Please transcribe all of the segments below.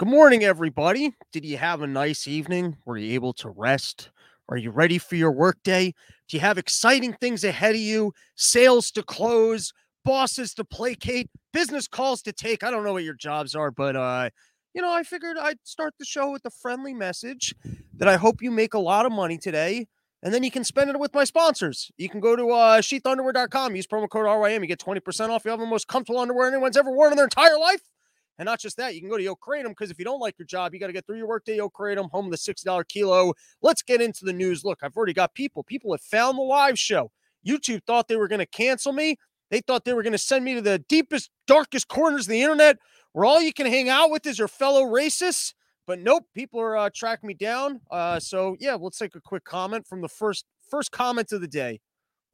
Good morning, everybody. Did you have a nice evening? Were you able to rest? Are you ready for your workday? Do you have exciting things ahead of you? Sales to close, bosses to placate, business calls to take. I don't know what your jobs are, but uh, you know, I figured I'd start the show with a friendly message that I hope you make a lot of money today. And then you can spend it with my sponsors. You can go to uh, sheathunderwear.com, use promo code RYM. You get 20% off. You have the most comfortable underwear anyone's ever worn in their entire life. And not just that, you can go to Yo Kratom because if you don't like your job, you got to get through your workday. Yo Kratom, home of the $60 kilo. Let's get into the news. Look, I've already got people. People have found the live show. YouTube thought they were going to cancel me. They thought they were going to send me to the deepest, darkest corners of the internet where all you can hang out with is your fellow racists. But nope, people are uh, tracking me down. Uh, so yeah, let's take a quick comment from the first first comment of the day.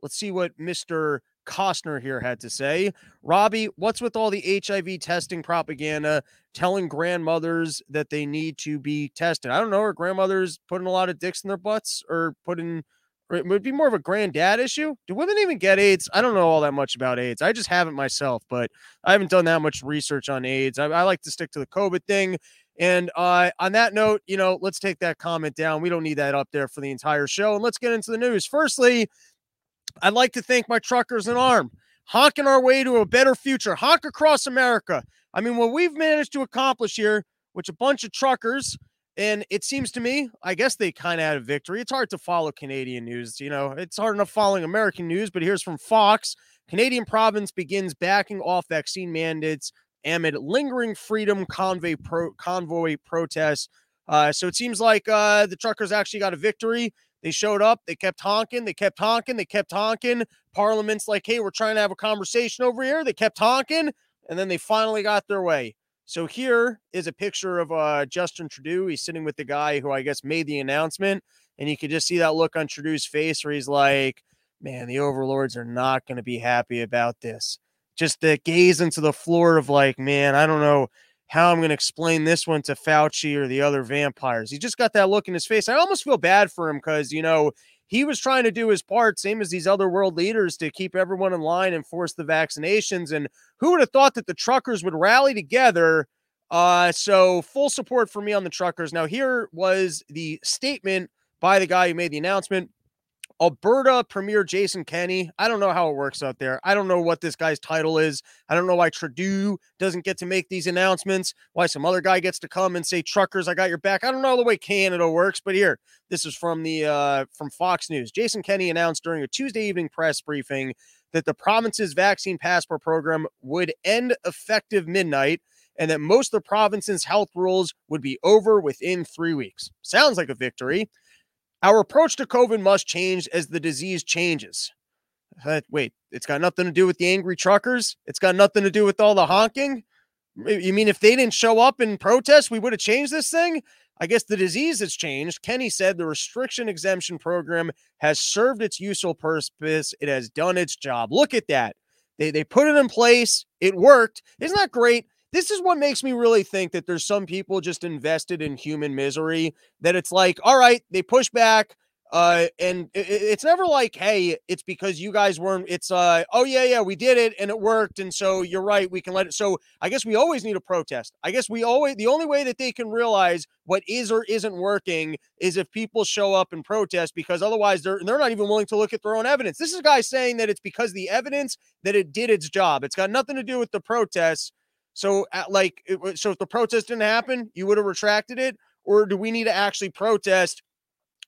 Let's see what Mr. Costner here had to say. Robbie, what's with all the HIV testing propaganda telling grandmothers that they need to be tested? I don't know. Are grandmothers putting a lot of dicks in their butts or putting, it would be more of a granddad issue? Do women even get AIDS? I don't know all that much about AIDS. I just haven't myself, but I haven't done that much research on AIDS. I, I like to stick to the COVID thing. And uh, on that note, you know, let's take that comment down. We don't need that up there for the entire show. And let's get into the news. Firstly, I'd like to thank my truckers in arm, honking our way to a better future, honk across America. I mean, what we've managed to accomplish here, which a bunch of truckers, and it seems to me, I guess they kind of had a victory. It's hard to follow Canadian news. You know, it's hard enough following American news, but here's from Fox Canadian province begins backing off vaccine mandates amid lingering freedom convoy, pro- convoy protests. Uh, so it seems like uh, the truckers actually got a victory. They showed up, they kept honking, they kept honking, they kept honking. Parliament's like, hey, we're trying to have a conversation over here. They kept honking, and then they finally got their way. So here is a picture of uh, Justin Trudeau. He's sitting with the guy who I guess made the announcement, and you can just see that look on Trudeau's face where he's like, man, the overlords are not going to be happy about this. Just the gaze into the floor of like, man, I don't know how I'm going to explain this one to Fauci or the other vampires. He just got that look in his face. I almost feel bad for him because, you know, he was trying to do his part, same as these other world leaders, to keep everyone in line and force the vaccinations. And who would have thought that the truckers would rally together? Uh, so full support for me on the truckers. Now, here was the statement by the guy who made the announcement. Alberta Premier Jason Kenney. I don't know how it works out there. I don't know what this guy's title is. I don't know why Trudeau doesn't get to make these announcements, why some other guy gets to come and say, Truckers, I got your back. I don't know the way Canada works, but here, this is from the uh, from Fox News. Jason Kenney announced during a Tuesday evening press briefing that the province's vaccine passport program would end effective midnight and that most of the province's health rules would be over within three weeks. Sounds like a victory. Our approach to COVID must change as the disease changes. Uh, wait, it's got nothing to do with the angry truckers? It's got nothing to do with all the honking? You mean if they didn't show up in protest, we would have changed this thing? I guess the disease has changed. Kenney said the restriction exemption program has served its useful purpose. It has done its job. Look at that. They, they put it in place. It worked. Isn't that great? This is what makes me really think that there's some people just invested in human misery that it's like all right they push back uh and it, it's never like hey it's because you guys weren't it's uh oh yeah yeah we did it and it worked and so you're right we can let it so i guess we always need a protest. I guess we always the only way that they can realize what is or isn't working is if people show up and protest because otherwise they're they're not even willing to look at their own evidence. This is a guy saying that it's because the evidence that it did its job. It's got nothing to do with the protests so, at, like, it, so if the protest didn't happen, you would have retracted it, or do we need to actually protest?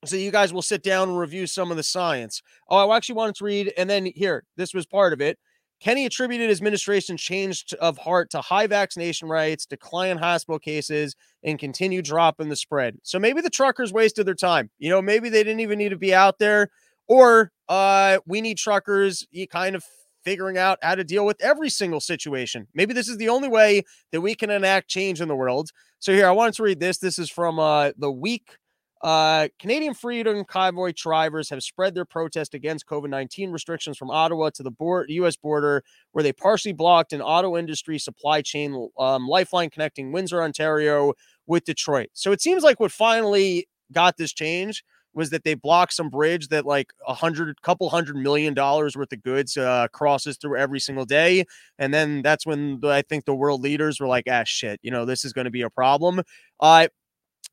So you guys will sit down and review some of the science. Oh, I actually wanted to read, and then here, this was part of it. Kenney attributed his administration's change of heart to high vaccination rates, decline in hospital cases, and continued drop in the spread. So maybe the truckers wasted their time. You know, maybe they didn't even need to be out there, or uh, we need truckers He kind of figuring out how to deal with every single situation. Maybe this is the only way that we can enact change in the world. So here, I wanted to read this. This is from uh, the week. Uh, Canadian Freedom Convoy drivers have spread their protest against COVID 19 restrictions from Ottawa to the board, U.S. border, where they partially blocked an auto industry supply chain um, lifeline connecting Windsor, Ontario with Detroit. So it seems like what finally got this change was that they blocked some bridge that like a hundred, couple hundred million dollars worth of goods uh, crosses through every single day. And then that's when the, I think the world leaders were like, ah, shit, you know, this is going to be a problem. Uh,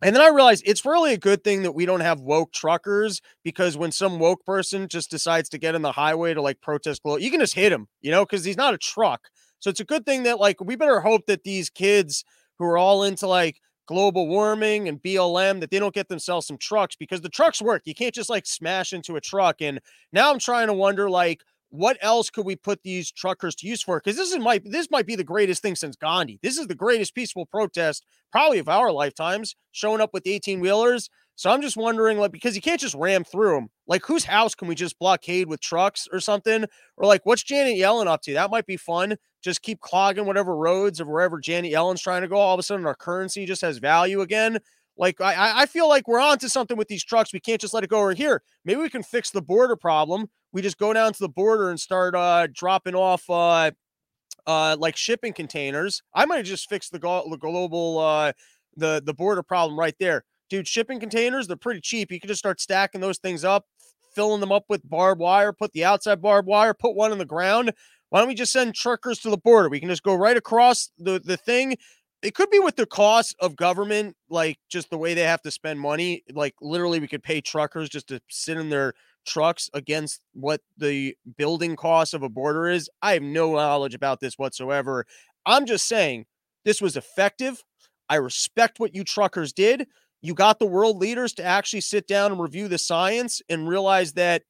and then I realized it's really a good thing that we don't have woke truckers because when some woke person just decides to get in the highway to like protest, you can just hit him, you know, because he's not a truck. So it's a good thing that like we better hope that these kids who are all into like global warming and BLM that they don't get themselves some trucks because the trucks work. You can't just like smash into a truck. And now I'm trying to wonder like what else could we put these truckers to use for? Because this is might this might be the greatest thing since Gandhi. This is the greatest peaceful protest probably of our lifetimes. Showing up with 18 wheelers. So I'm just wondering, like, because you can't just ram through them. Like, whose house can we just blockade with trucks or something? Or like, what's Janet Yellen up to? That might be fun. Just keep clogging whatever roads of wherever Janet Yellen's trying to go. All of a sudden, our currency just has value again. Like I, I feel like we're on to something with these trucks. We can't just let it go over here. Maybe we can fix the border problem. We just go down to the border and start uh, dropping off uh, uh, like shipping containers. I might just fix the, the global uh, the the border problem right there, dude. Shipping containers they're pretty cheap. You can just start stacking those things up, filling them up with barbed wire. Put the outside barbed wire. Put one in the ground. Why don't we just send truckers to the border? We can just go right across the the thing it could be with the cost of government, like just the way they have to spend money. Like literally, we could pay truckers just to sit in their trucks against what the building cost of a border is. I have no knowledge about this whatsoever. I'm just saying this was effective. I respect what you truckers did. You got the world leaders to actually sit down and review the science and realize that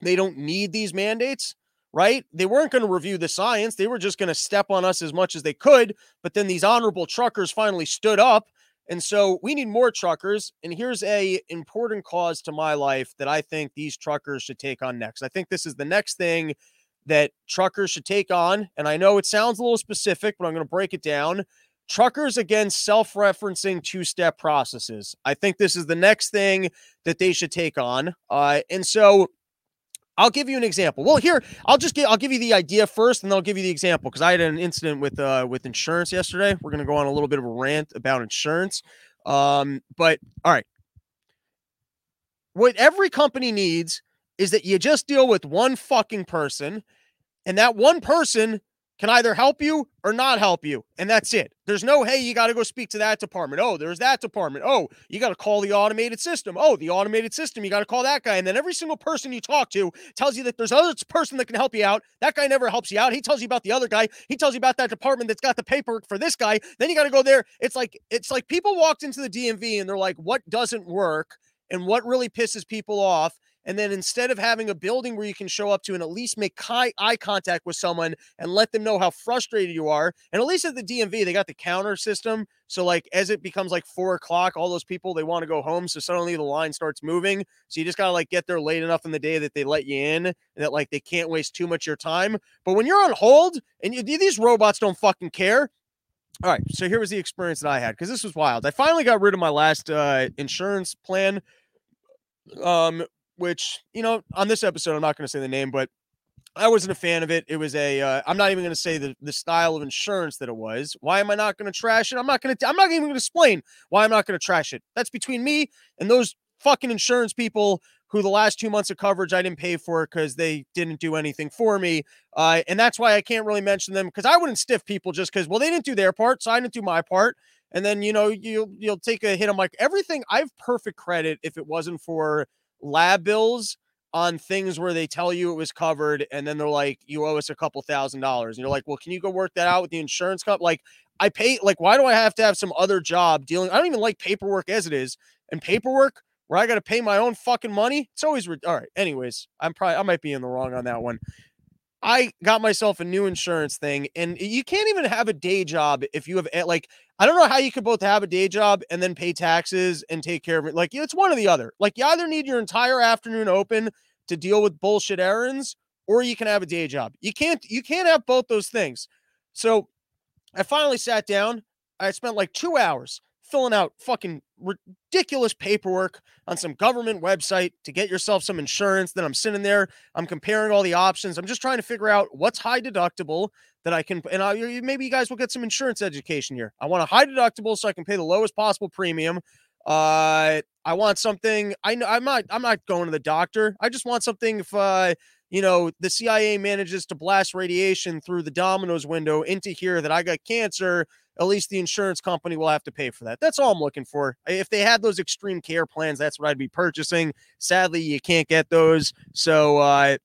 they don't need these mandates right? They weren't going to review the science. They were just going to step on us as much as they could. But then these honorable truckers finally stood up. And so we need more truckers. And here's a important cause to my life that I think these truckers should take on next. I think this is the next thing that truckers should take on. And I know it sounds a little specific, but I'm going to break it down. Truckers against self referencing two step processes. I think this is the next thing that they should take on. Uh, and so I'll give you an example. Well, here I'll just get I'll give you the idea first, and then I'll give you the example because I had an incident with uh with insurance yesterday. We're gonna go on a little bit of a rant about insurance. Um, but all right, what every company needs is that you just deal with one fucking person, and that one person can either help you or not help you. And that's it. There's no, hey, you got to go speak to that department. Oh, there's that department. Oh, you got to call the automated system. Oh, the automated system, you got to call that guy. And then every single person you talk to tells you that there's other person that can help you out. That guy never helps you out. He tells you about the other guy. He tells you about that department that's got the paperwork for this guy. Then you got to go there. It's like, it's like people walked into the DMV and they're like, what doesn't work and what really pisses people off and then instead of having a building where you can show up to and at least make eye contact with someone and let them know how frustrated you are, and at least at the DMV, they got the counter system. So, like, as it becomes like four o'clock, all those people they want to go home. So, suddenly the line starts moving. So, you just got to like get there late enough in the day that they let you in and that like they can't waste too much of your time. But when you're on hold and you, these robots don't fucking care, all right, so here was the experience that I had because this was wild. I finally got rid of my last uh, insurance plan, um, which you know on this episode I'm not going to say the name, but I wasn't a fan of it. It was a. am uh, not even going to say the the style of insurance that it was. Why am I not going to trash it? I'm not going to. I'm not even going to explain why I'm not going to trash it. That's between me and those fucking insurance people who the last two months of coverage I didn't pay for because they didn't do anything for me. Uh, and that's why I can't really mention them because I wouldn't stiff people just because, well, they didn't do their part, so I didn't do my part. And then, you know, you, you'll take a hit on like everything. I have perfect credit if it wasn't for lab bills on things where they tell you it was covered and then they're like you owe us a couple thousand dollars. And you're like well can you go work that out with the insurance company like i pay like why do i have to have some other job dealing i don't even like paperwork as it is and paperwork where i got to pay my own fucking money? It's always re- all right anyways i'm probably i might be in the wrong on that one I got myself a new insurance thing, and you can't even have a day job if you have like I don't know how you could both have a day job and then pay taxes and take care of it. Like it's one or the other. Like you either need your entire afternoon open to deal with bullshit errands, or you can have a day job. You can't you can't have both those things. So I finally sat down. I spent like two hours filling out fucking ridiculous paperwork on some government website to get yourself some insurance. Then I'm sitting there, I'm comparing all the options. I'm just trying to figure out what's high deductible that I can, and I, maybe you guys will get some insurance education here. I want a high deductible so I can pay the lowest possible premium. Uh, I want something. I know I'm not. I'm not going to the doctor. I just want something. If uh, you know, the CIA manages to blast radiation through the Domino's window into here that I got cancer, at least the insurance company will have to pay for that. That's all I'm looking for. If they had those extreme care plans, that's what I'd be purchasing. Sadly, you can't get those. So uh,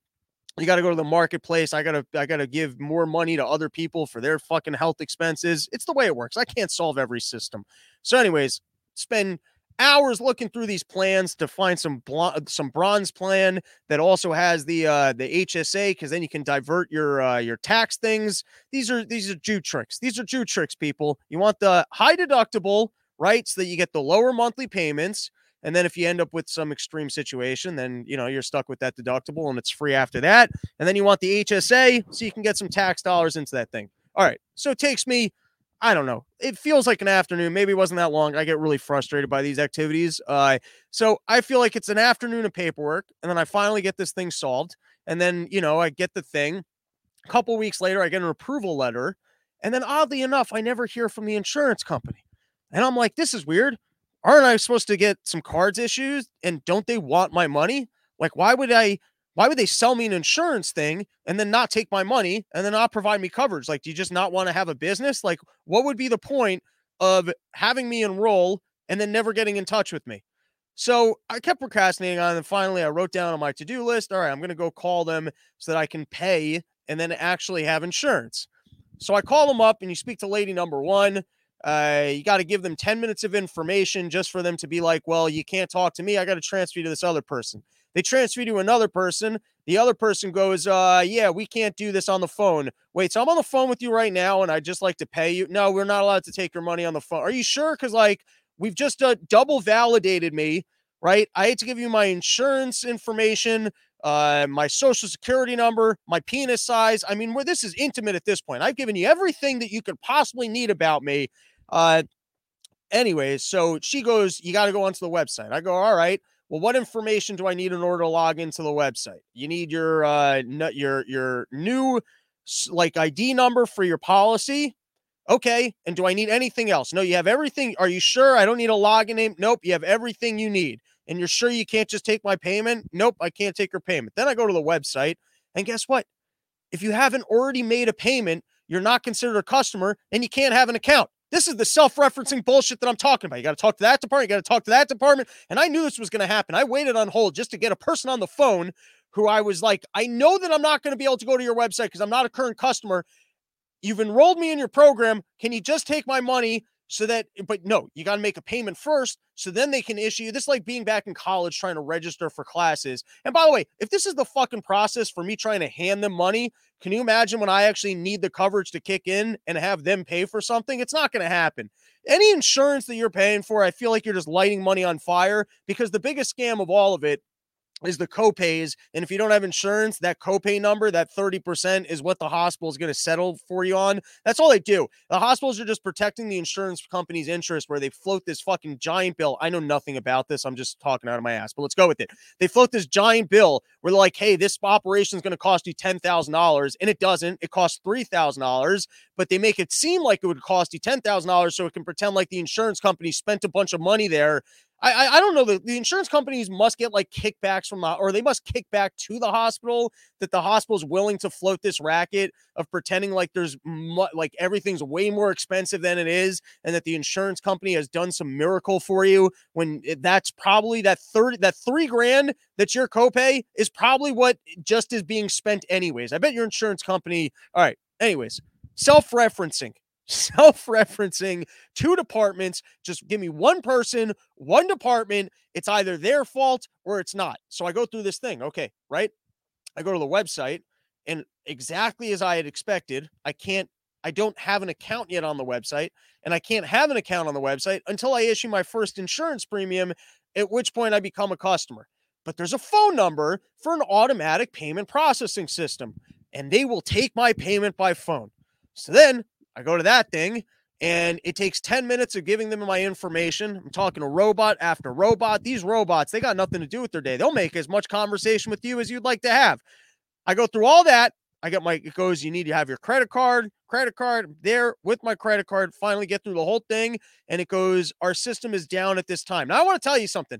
you got to go to the marketplace. I got to I got to give more money to other people for their fucking health expenses. It's the way it works. I can't solve every system. So anyways, spend hours looking through these plans to find some some bronze plan that also has the uh the HSA because then you can divert your uh your tax things. These are these are Jew tricks. These are Jew tricks, people. You want the high deductible, right? So that you get the lower monthly payments. And then if you end up with some extreme situation, then you know you're stuck with that deductible and it's free after that. And then you want the HSA so you can get some tax dollars into that thing. All right. So it takes me I don't know. It feels like an afternoon. Maybe it wasn't that long. I get really frustrated by these activities. Uh, so I feel like it's an afternoon of paperwork, and then I finally get this thing solved. And then, you know, I get the thing. A couple weeks later, I get an approval letter. And then oddly enough, I never hear from the insurance company. And I'm like, this is weird. Aren't I supposed to get some cards issues? And don't they want my money? Like, why would I why would they sell me an insurance thing and then not take my money and then not provide me coverage? Like, do you just not want to have a business? Like, what would be the point of having me enroll and then never getting in touch with me? So I kept procrastinating on it. And finally, I wrote down on my to do list, all right, I'm going to go call them so that I can pay and then actually have insurance. So I call them up and you speak to lady number one. Uh, you got to give them 10 minutes of information just for them to be like, well, you can't talk to me. I got to transfer you to this other person. They transfer you to another person. The other person goes, uh, yeah, we can't do this on the phone. Wait, so I'm on the phone with you right now and I'd just like to pay you. No, we're not allowed to take your money on the phone. Are you sure? Because like we've just uh, double validated me, right? I had to give you my insurance information, uh, my social security number, my penis size. I mean, where this is intimate at this point. I've given you everything that you could possibly need about me. Uh, anyways, so she goes, you got to go onto the website. I go, all right well, what information do I need in order to log into the website? You need your uh your your new like ID number for your policy. Okay. And do I need anything else? No, you have everything. Are you sure I don't need a login name? Nope. You have everything you need. And you're sure you can't just take my payment? Nope, I can't take your payment. Then I go to the website, and guess what? If you haven't already made a payment, you're not considered a customer and you can't have an account. This is the self-referencing bullshit that I'm talking about. You got to talk to that department, you got to talk to that department. And I knew this was going to happen. I waited on hold just to get a person on the phone who I was like, I know that I'm not going to be able to go to your website because I'm not a current customer. You've enrolled me in your program. Can you just take my money so that eh, but no you got to make a payment first so then they can issue this like being back in college trying to register for classes. And by the way if this is the fucking process for me trying to hand them money can you imagine when i actually need the coverage to kick in and have them pay for something? It's not going to happen. Any insurance that you're paying for i feel like you're just lighting money on fire because the biggest scam of all of it is the copays. And if you don't have insurance, that copay number, that 30% is what the hospital is going to settle for you on. That's all they do. The hospitals are just protecting the insurance company's interest where they float this fucking giant bill. I know nothing about this. I'm just talking out of my ass, but let's go with it. They float this giant bill where they're like, hey, this operation is going to cost you $10,000. And it doesn't. It costs $3,000, but they make it seem like it would cost you $10,000 so it can pretend like the insurance company spent a bunch of money there I, I don't know. The, the insurance companies must get like kickbacks from or they must kick back to the hospital that the hospital's willing to float this racket of pretending like there's mu- like everything's way more expensive than it is, and that the insurance company has done some miracle for you. When it, that's probably that thirty, that three grand that's your copay is probably what just is being spent anyways. I bet your insurance company. All right. Anyways, self referencing self referencing two departments. Just give me one person, one department. It's either their fault or it's not. So I go through this thing. Okay, right? I go to the website and exactly as I had expected, I can't, I don't have an account yet on the website. And I can't have an account on the website until I issue my first insurance premium, at which point I become a customer. But there's a phone number for an automatic payment processing system, and they will take my payment by phone. So then I go to that thing and it takes 10 minutes of giving them my information. I'm talking to robot after robot. These robots, they got nothing to do with their day. They'll make as much conversation with you as you'd like to have. I go through all that. I got my, it goes, you need to have your credit card, credit card there with my credit card, finally get through the whole thing. And it goes, our system is down at this time. Now, I want to tell you something.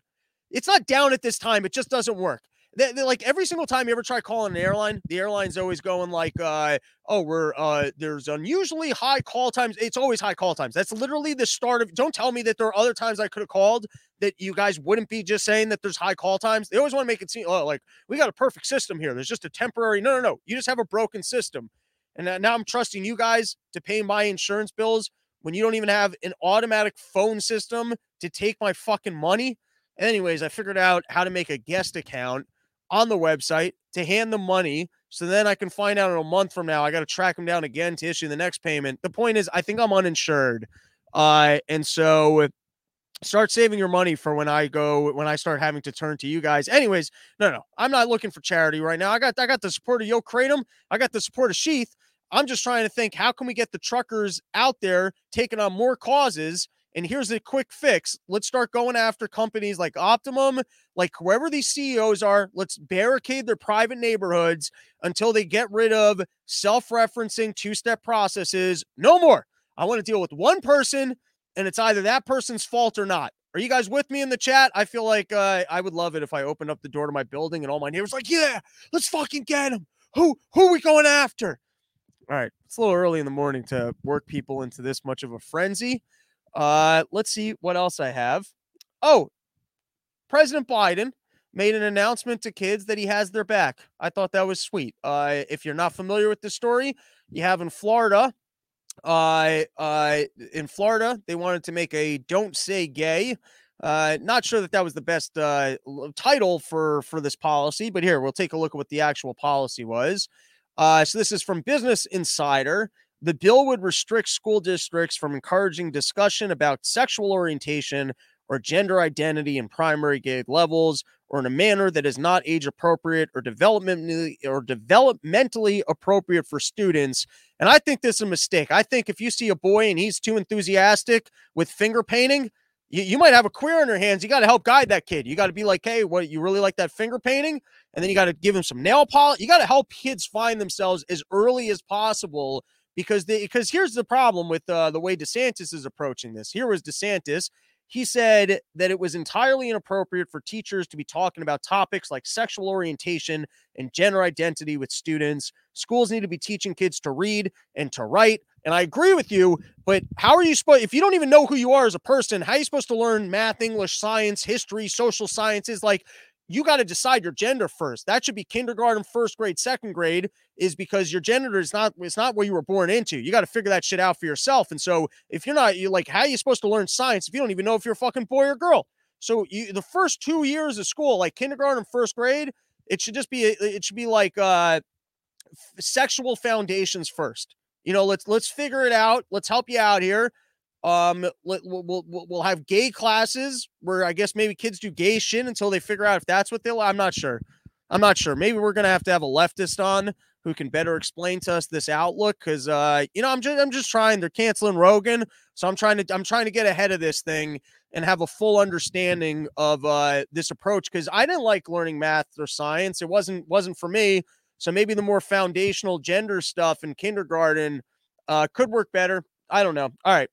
It's not down at this time. It just doesn't work. They, like every single time you ever try calling an airline, the airline's always going like, uh, "Oh, we're uh, there's unusually high call times." It's always high call times. That's literally the start of. Don't tell me that there are other times I could have called that you guys wouldn't be just saying that there's high call times. They always want to make it seem oh, like we got a perfect system here. There's just a temporary. No, no, no. You just have a broken system. And now I'm trusting you guys to pay my insurance bills when you don't even have an automatic phone system to take my fucking money. Anyways, I figured out how to make a guest account on the website to hand the money. So then I can find out in a month from now. I got to track them down again to issue the next payment. The point is, I think I'm uninsured. Uh, and so start saving your money for when I go when I start having to turn to you guys. Anyways, no, no, I'm not looking for charity right now. I got I got the support of Yo Kratom. I got the support of Sheath. I'm just trying to think how can we get the truckers out there taking on more causes and here's a quick fix. Let's start going after companies like Optimum, like whoever these CEOs are. Let's barricade their private neighborhoods until they get rid of self referencing two step processes. No more. I want to deal with one person, and it's either that person's fault or not. Are you guys with me in the chat? I feel like uh, I would love it if I opened up the door to my building and all my neighbors like, yeah, let's fucking get him. Who who we going after? All right, it's a little early in the morning to work people into this much of a frenzy. Uh, let's see what else I have. Oh, President Biden made an announcement to kids that he has their back. I thought that was sweet. Uh, if you're not familiar with the story, you have in Florida. Uh, uh, in Florida, they wanted to make a "Don't Say Gay." Uh, not sure that that was the best uh, title for for this policy, but here we'll take a look at what the actual policy was. Uh, so this is from Business Insider. The bill would restrict school districts from encouraging discussion about sexual orientation or gender identity in primary grade levels or in a manner that is not age appropriate or developmentally or developmentally appropriate for students. And I think this is a mistake. I think if you see a boy and he's too enthusiastic with finger painting, you, you might have a queer in your hands. You got to help guide that kid. You got to be like, hey, what you really like that finger painting? And then you got to give him some nail polish. You got to help kids find themselves as early as possible because they because here's the problem with uh, the way DeSantis is approaching this. Here was DeSantis. He said that it was entirely inappropriate for teachers to be talking about topics like sexual orientation and gender identity with students. Schools need to be teaching kids to read and to write. And I agree with you, but how are you supposed if you don't even know who you are as a person, how are you supposed to learn math, English, science, history, social sciences? Like you got to decide your gender first. That should be kindergarten, first grade, second grade, is because your gender is not it's not what you were born into. You got to figure that shit out for yourself. And so if you're not you like how are you supposed to learn science if you don't even know if you're a fucking boy or girl? So you the first two years of school, like kindergarten, first grade, it should just be it should be like uh sexual foundations first. You know, let's let's figure it out. Let's help you out here. Um, we'll, we'll, we'll have gay classes where I guess maybe kids do gay shit until they figure out if that's what they'll. I'm not sure. I'm not sure. Maybe we're gonna have to have a leftist on who can better explain to us this outlook because uh, you know I'm just I'm just trying. They're canceling Rogan, so I'm trying to I'm trying to get ahead of this thing and have a full understanding of uh, this approach because I didn't like learning math or science. It wasn't wasn't for me. So maybe the more foundational gender stuff in kindergarten uh, could work better. I don't know. All right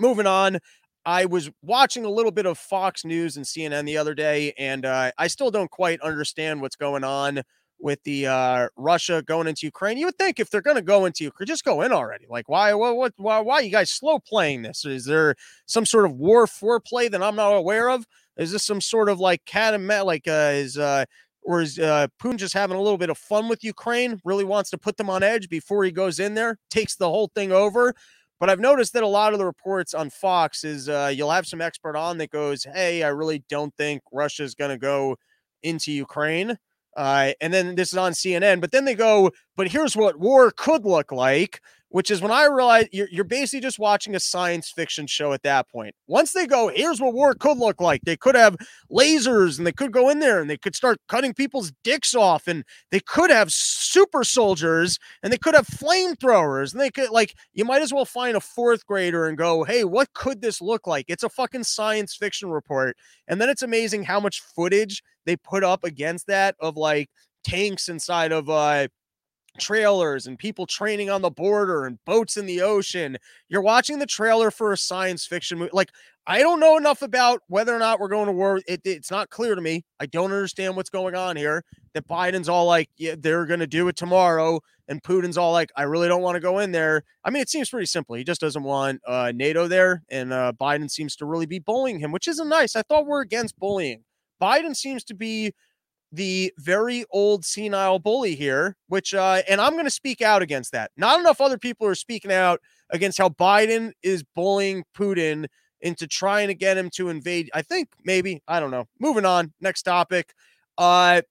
moving on. I was watching a little bit of Fox News and CNN the other day, and uh, I still don't quite understand what's going on with the uh, Russia going into Ukraine. You would think if they're going to go into Ukraine, just go in already. Like, why, what, why, why you guys slow playing this? Is there some sort of war foreplay that I'm not aware of? Is this some sort of like cat and mouse? Like, uh, is uh, or is uh, Putin just having a little bit of fun with Ukraine? Really wants to put them on edge before he goes in there, takes the whole thing over. But I've noticed that a lot of the reports on Fox is uh, you'll have some expert on that goes, "Hey, I really don't think Russia's going to go into Ukraine." Uh, and then this is on CNN, but then they go, "But here's what war could look like." Which is when I realized you're, you're basically just watching a science fiction show at that point. Once they go, here's what war could look like. They could have lasers and they could go in there and they could start cutting people's dicks off and they could have super soldiers and they could have flamethrowers and they could, like, you might as well find a fourth grader and go, hey, what could this look like? It's a fucking science fiction report. And then it's amazing how much footage they put up against that of like tanks inside of, uh, trailers and people training on the border and boats in the ocean. You're watching the trailer for a science fiction movie. Like, I don't know enough about whether or not we're going to war. It, it's not clear to me. I don't understand what's going on here. That Biden's all like, yeah, they're going to do it tomorrow. And Putin's all like, I really don't want to go in there. I mean, it seems pretty simple. He just doesn't want uh, NATO there. And uh, Biden seems to really be bullying him, which isn't nice. I thought we're against bullying. Biden seems to be the very old senile bully here, which, uh, and I'm going to speak out against that. Not enough other people are speaking out against how Biden is bullying Putin into trying to get him to invade. I think maybe, I don't know. Moving on. Next topic. Uh,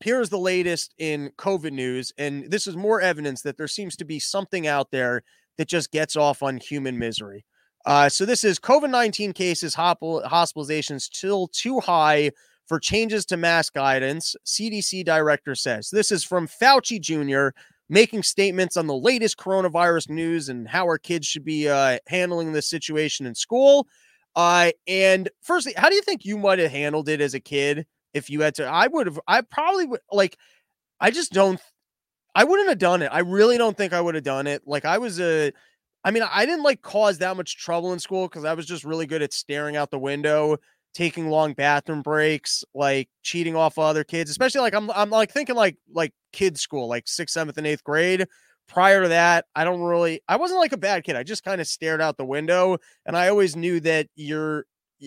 here's the latest in COVID news. And this is more evidence that there seems to be something out there that just gets off on human misery. Uh, so this is COVID 19 cases, hospitalizations still too high for changes to mask guidance, CDC director says. This is from Fauci Jr. making statements on the latest coronavirus news and how our kids should be uh, handling this situation in school. Uh, and firstly, how do you think you might have handled it as a kid if you had to? I would have, I probably would, like, I just don't, I wouldn't have done it. I really don't think I would have done it. Like, I was a, I mean, I didn't like cause that much trouble in school because I was just really good at staring out the window taking long bathroom breaks, like cheating off other kids, especially like I'm I'm like thinking like like kids school, like sixth, seventh, and eighth grade. Prior to that, I don't really I wasn't like a bad kid. I just kind of stared out the window and I always knew that you're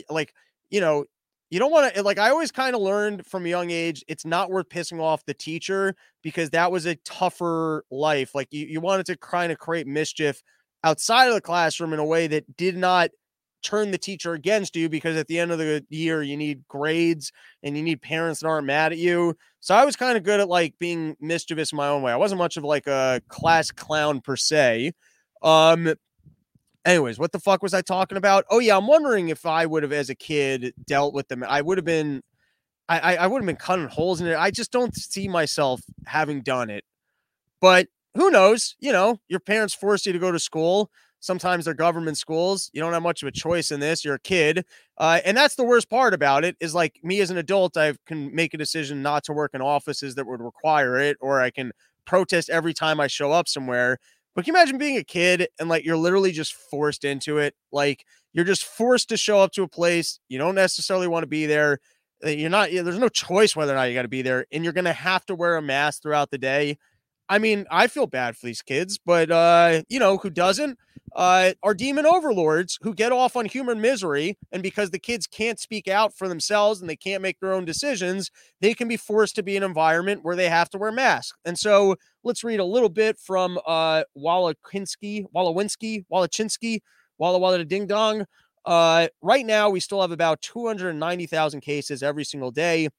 like, you know, you don't want to like I always kind of learned from a young age, it's not worth pissing off the teacher because that was a tougher life. Like you, you wanted to kind of create mischief outside of the classroom in a way that did not turn the teacher against you because at the end of the year you need grades and you need parents that aren't mad at you. So I was kind of good at like being mischievous in my own way. I wasn't much of like a class clown per se. Um anyways, what the fuck was I talking about? Oh yeah, I'm wondering if I would have as a kid dealt with them. I would have been I I would have been cutting holes in it. I just don't see myself having done it. But who knows? You know, your parents forced you to go to school Sometimes they're government schools. You don't have much of a choice in this. You're a kid. Uh, and that's the worst part about it is like me as an adult, I can make a decision not to work in offices that would require it, or I can protest every time I show up somewhere. But can you imagine being a kid and like you're literally just forced into it? Like you're just forced to show up to a place you don't necessarily want to be there. Uh, you're not, there's no choice whether or not you got to be there, and you're going to have to wear a mask throughout the day. I mean, I feel bad for these kids, but uh, you know, who doesn't? Uh, are demon overlords who get off on human misery, and because the kids can't speak out for themselves and they can't make their own decisions, they can be forced to be in an environment where they have to wear masks. And so, let's read a little bit from uh, Walachinsky, Walawinski, Walachinsky, Walla Walla Ding Dong. Uh, right now, we still have about 290,000 cases every single day,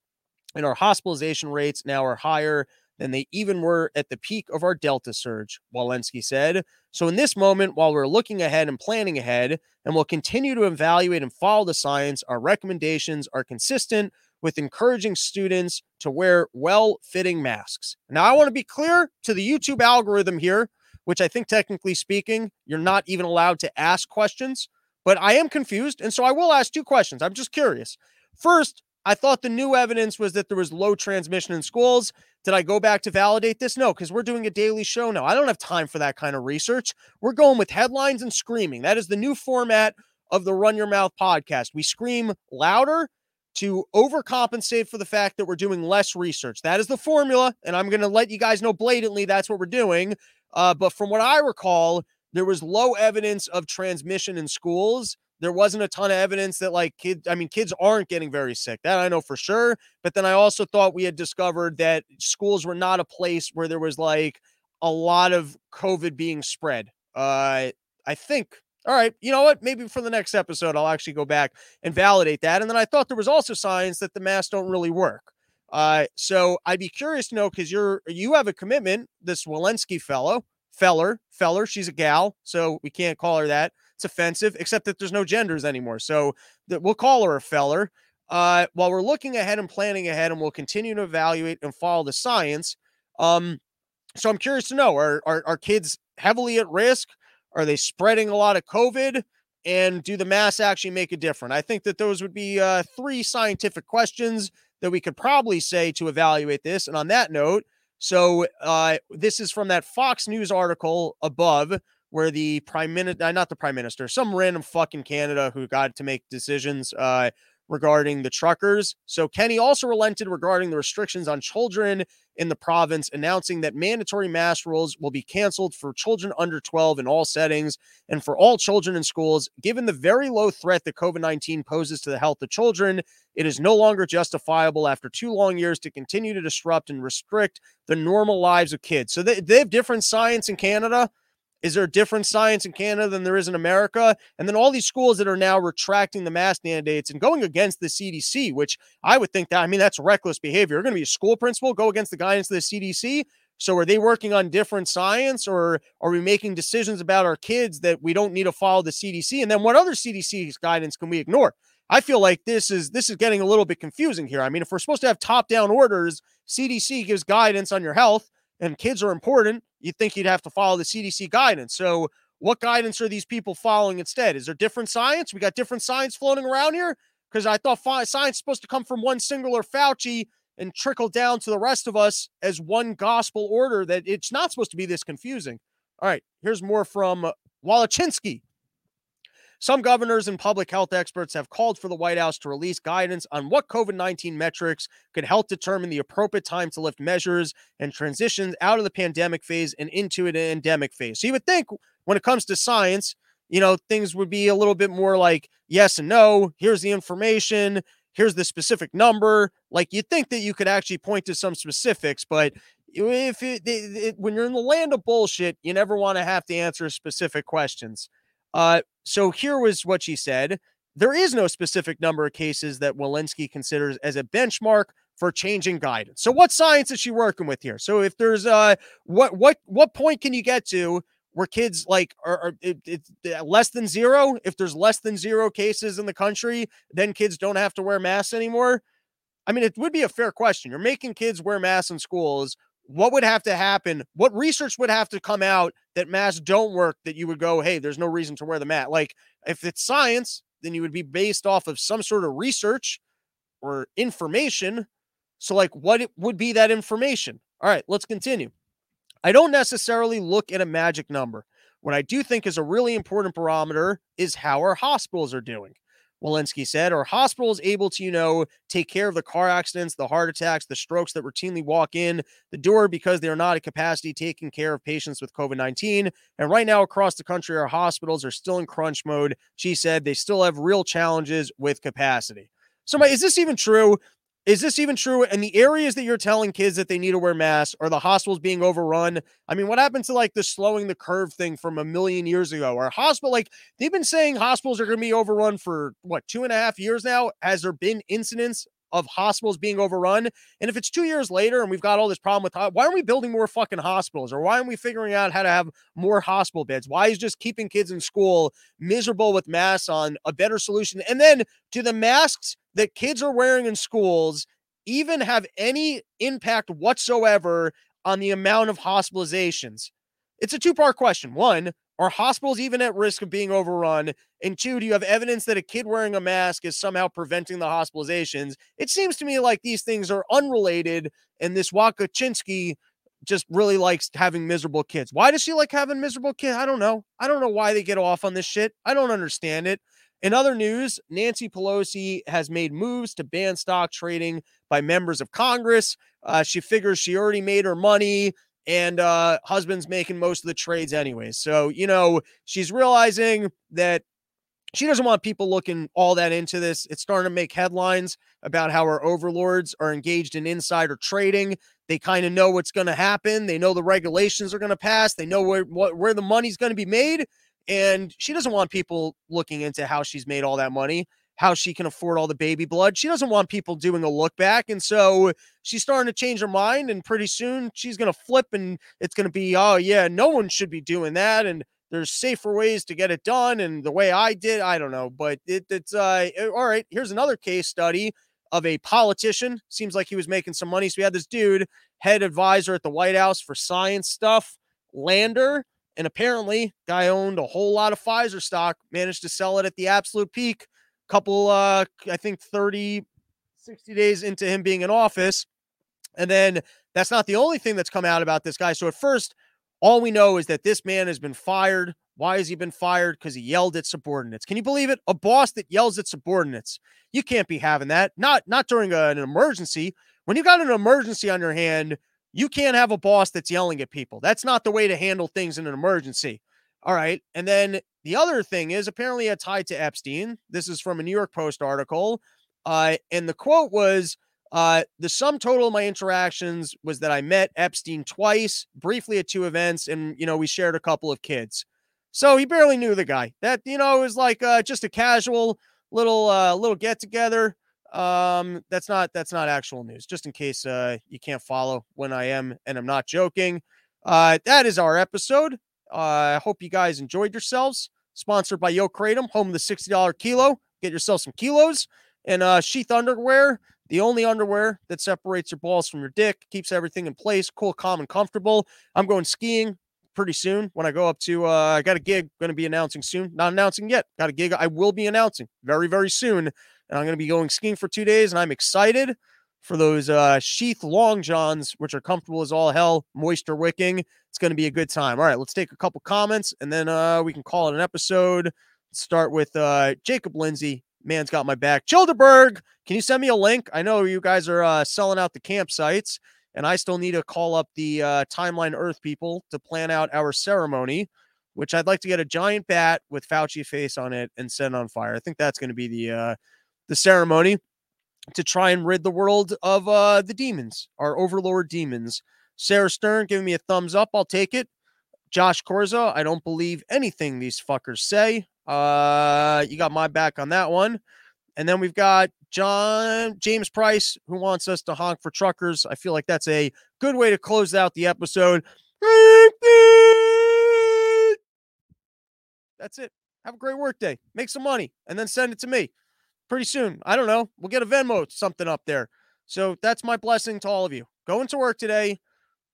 and our hospitalization rates now are higher than they even were at the peak of our Delta surge, Walensky said. So, in this moment, while we're looking ahead and planning ahead, and we'll continue to evaluate and follow the science, our recommendations are consistent with encouraging students to wear well fitting masks. Now, I want to be clear to the YouTube algorithm here, which I think, technically speaking, you're not even allowed to ask questions, but I am confused. And so I will ask two questions. I'm just curious. First, I thought the new evidence was that there was low transmission in schools. Did I go back to validate this? No, because we're doing a daily show now. I don't have time for that kind of research. We're going with headlines and screaming. That is the new format of the Run Your Mouth podcast. We scream louder to overcompensate for the fact that we're doing less research. That is the formula. And I'm going to let you guys know blatantly that's what we're doing. Uh, but from what I recall, there was low evidence of transmission in schools there wasn't a ton of evidence that like kids i mean kids aren't getting very sick that i know for sure but then i also thought we had discovered that schools were not a place where there was like a lot of covid being spread. Uh i think all right you know what maybe for the next episode i'll actually go back and validate that and then i thought there was also signs that the masks don't really work. Uh so i'd be curious to know because you're you have a commitment this walensky fellow feller feller she's a gal so we can't call her that it's offensive, except that there's no genders anymore. So that we'll call her a feller. Uh, while we're looking ahead and planning ahead, and we'll continue to evaluate and follow the science. Um, so I'm curious to know: are, are are kids heavily at risk? Are they spreading a lot of COVID? And do the masks actually make a difference? I think that those would be uh, three scientific questions that we could probably say to evaluate this. And on that note, So uh, this is from that Fox News article above, where the prime minister, uh, not the prime minister, some random fucking Canada who got to make decisions uh, regarding the truckers. So Kenney also relented regarding the restrictions on children in the province, announcing that mandatory mask rules will be canceled for children under 12 in all settings and for all children in schools. Given the very low threat that COVID 19 poses to the health of children, it is no longer justifiable after two long years to continue to disrupt and restrict the normal lives of kids. So they, they have different science in Canada. Is there a different science in Canada than there is in America? And then all these schools that are now retracting the mask mandates and going against the CDC, which I would think that, I mean, that's reckless behavior. You're going to be a school principal, go against the guidance of the CDC. So are they working on different science or are we making decisions about our kids that we don't need to follow the CDC? And then what other CDC guidance can we ignore? I feel like this is this is getting a little bit confusing here. I mean, if we're supposed to have top-down orders, CDC gives guidance on your health and kids are important, you'd think you'd have to follow the CDC guidance. So, what guidance are these people following instead? Is there different science? We got different science floating around here? Because I thought science is supposed to come from one singular Fauci and trickle down to the rest of us as one gospel order, that it's not supposed to be this confusing. All right, here's more from uh, Wallechinsky. Some governors and public health experts have called for the White House to release guidance on what COVID 19 metrics could help determine the appropriate time to lift measures and transition out of the pandemic phase and into an endemic phase. So you would think when it comes to science, you know, things would be a little bit more like yes and no. Here's the information. Here's the specific number. Like you'd think that you could actually point to some specifics, but if it, it, it, when you're in the land of bullshit, you never want to have to answer specific questions. Uh, so here was what she said. There is no specific number of cases that Walensky considers as a benchmark for changing guidance. So what science is she working with here? So if there's uh what what what point can you get to where kids like are, are it, it's uh, less than zero? If there's less than zero cases in the country, then kids don't have to wear masks anymore. I mean, it would be a fair question. You're making kids wear masks in schools what would have to happen? What research would have to come out that masks don't work that you would go, hey, there's no reason to wear the mask? Like, if it's science, then you would be based off of some sort of research or information. So, like, what would be that information? All right, let's continue. I don't necessarily look at a magic number. What I do think is a really important barometer is how our hospitals are doing. Walensky said, are hospitals able to, you know, take care of the car accidents, the heart attacks, the strokes that routinely walk in the door because they're not at capacity taking care of patients with COVID 19? And right now, across the country, our hospitals are still in crunch mode. She said they still have real challenges with capacity. So, is this even true? Is this even true? In the areas that you're telling kids that they need to wear masks, are the hospitals being overrun? I mean, what happened to like the slowing the curve thing from a million years ago? Our hospital, like they've been saying hospitals are going to be overrun for what two and a half years now. Has there been incidents of hospitals being overrun. And if it's two years later and we've got all this problem with why aren't we building more fucking hospitals or why aren't we figuring out how to have more hospital beds? Why is just keeping kids in school miserable with masks on a better solution? And then do the masks that kids are wearing in schools even have any impact whatsoever on the amount of hospitalizations? It's a two part question. One, are hospitals even at risk of being overrun? And two, do you have evidence that a kid wearing a mask is somehow preventing the hospitalizations? It seems to me like these things are unrelated, and this Wakachinsky just really likes having miserable kids. Why does she like having miserable kids? I don't know. I don't know why they get off on this shit. I don't understand it. In other news, Nancy Pelosi has made moves to ban stock trading by members of Congress. Uh, she figures she already made her money and uh husband's making most of the trades anyway. So, you know, she's realizing that she doesn't want people looking all that into this. It's starting to make headlines about how her overlords are engaged in insider trading. They kind of know what's going to happen. They know the regulations are going to pass. They know where what, where the money's going to be made, and she doesn't want people looking into how she's made all that money how she can afford all the baby blood. She doesn't want people doing a look back. And so she's starting to change her mind. And pretty soon she's going to flip and it's going to be, oh, yeah, no one should be doing that. And there's safer ways to get it done. And the way I did, I don't know. But it, it's uh, eh, all right. Here's another case study of a politician. Seems like he was making some money. So we had this dude, head advisor at the White House for science stuff, Lander. And apparently, guy owned a whole lot of Pfizer stock, managed to sell it at the absolute peak couple uh I think 30 60 days into him being in office And then that's not the only thing that's come out about this guy. So at first, all we know is that this man has been fired. Why has he been fired? Because he yelled at subordinates. Can you believe it? A boss that yells at subordinates. You can't be having that. Not not during a, an emergency. When you got an emergency on your hand, you can't have a boss that's yelling at people. That's not the way to handle things in an emergency. All right. And then the other thing is apparently a tied to Epstein. This is from a New York Post article. Uh, and the quote was uh, the sum total of my interactions was that I met Epstein twice, briefly at two events, and you know we shared a couple of kids. So he barely knew the guy. That you know was like uh, just a casual little uh, little get together. Um, that's not that's not actual news. Just in case uh, you can't follow when I am, and I'm not joking. Uh, that is our episode. Uh, I hope you guys enjoyed yourselves. Sponsored by Yo Kratom, home of the sixty dollar kilo. Get yourself some kilos and uh, sheath underwear the only underwear that separates your balls from your dick, keeps everything in place, cool, calm, and comfortable. I'm going skiing pretty soon when I go up to uh I got a gig going to be announcing soon. Not announcing yet. Got a gig I will be announcing very very soon and I'm going to be going skiing for 2 days and I'm excited for those uh sheath long johns which are comfortable as all hell, moisture wicking. It's going to be a good time. All right, let's take a couple comments and then uh we can call it an episode. start with uh Jacob Lindsay man's got my back. Childeberg, can you send me a link? I know you guys are uh, selling out the campsites, and I still need to call up the uh, Timeline Earth people to plan out our ceremony, which I'd like to get a giant bat with Fauci face on it and set on fire. I think that's going to be the uh, the ceremony to try and rid the world of uh, the demons, our overlord demons. Sarah Stern giving me a thumbs up. I'll take it. Josh Corza, I don't believe anything these fuckers say. Uh, you got my back on that one. And then we've got John James Price, who wants us to honk for truckers. I feel like that's a good way to close out the episode. That's it. Have a great work day. Make some money and then send it to me pretty soon. I don't know. We'll get a Venmo something up there. So that's my blessing to all of you. Going to work today,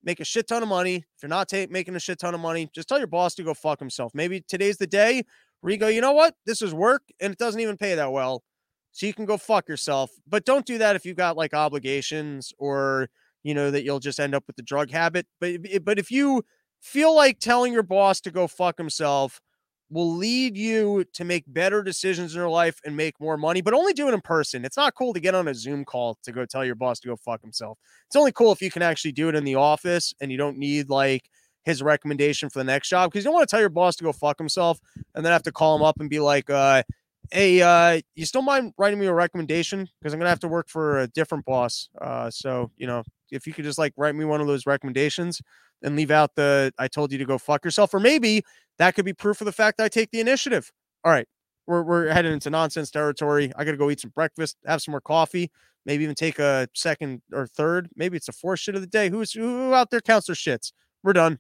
make a shit ton of money. If you're not making a shit ton of money, just tell your boss to go fuck himself. Maybe today's the day where you go, you know what? This is work and it doesn't even pay that well. So you can go fuck yourself. But don't do that if you've got like obligations or, you know, that you'll just end up with the drug habit. But, but if you feel like telling your boss to go fuck himself will lead you to make better decisions in your life and make more money, but only do it in person. It's not cool to get on a Zoom call to go tell your boss to go fuck himself. It's only cool if you can actually do it in the office and you don't need like his recommendation for the next job because you don't want to tell your boss to go fuck himself and then have to call him up and be like, uh, hey, uh, you still mind writing me a recommendation? Because I'm gonna have to work for a different boss. Uh, so you know, if you could just like write me one of those recommendations and leave out the I told you to go fuck yourself, or maybe that could be proof of the fact I take the initiative. All right, we're we're heading into nonsense territory. I gotta go eat some breakfast, have some more coffee, maybe even take a second or third. Maybe it's a fourth shit of the day. Who's who out there counts their shits? We're done.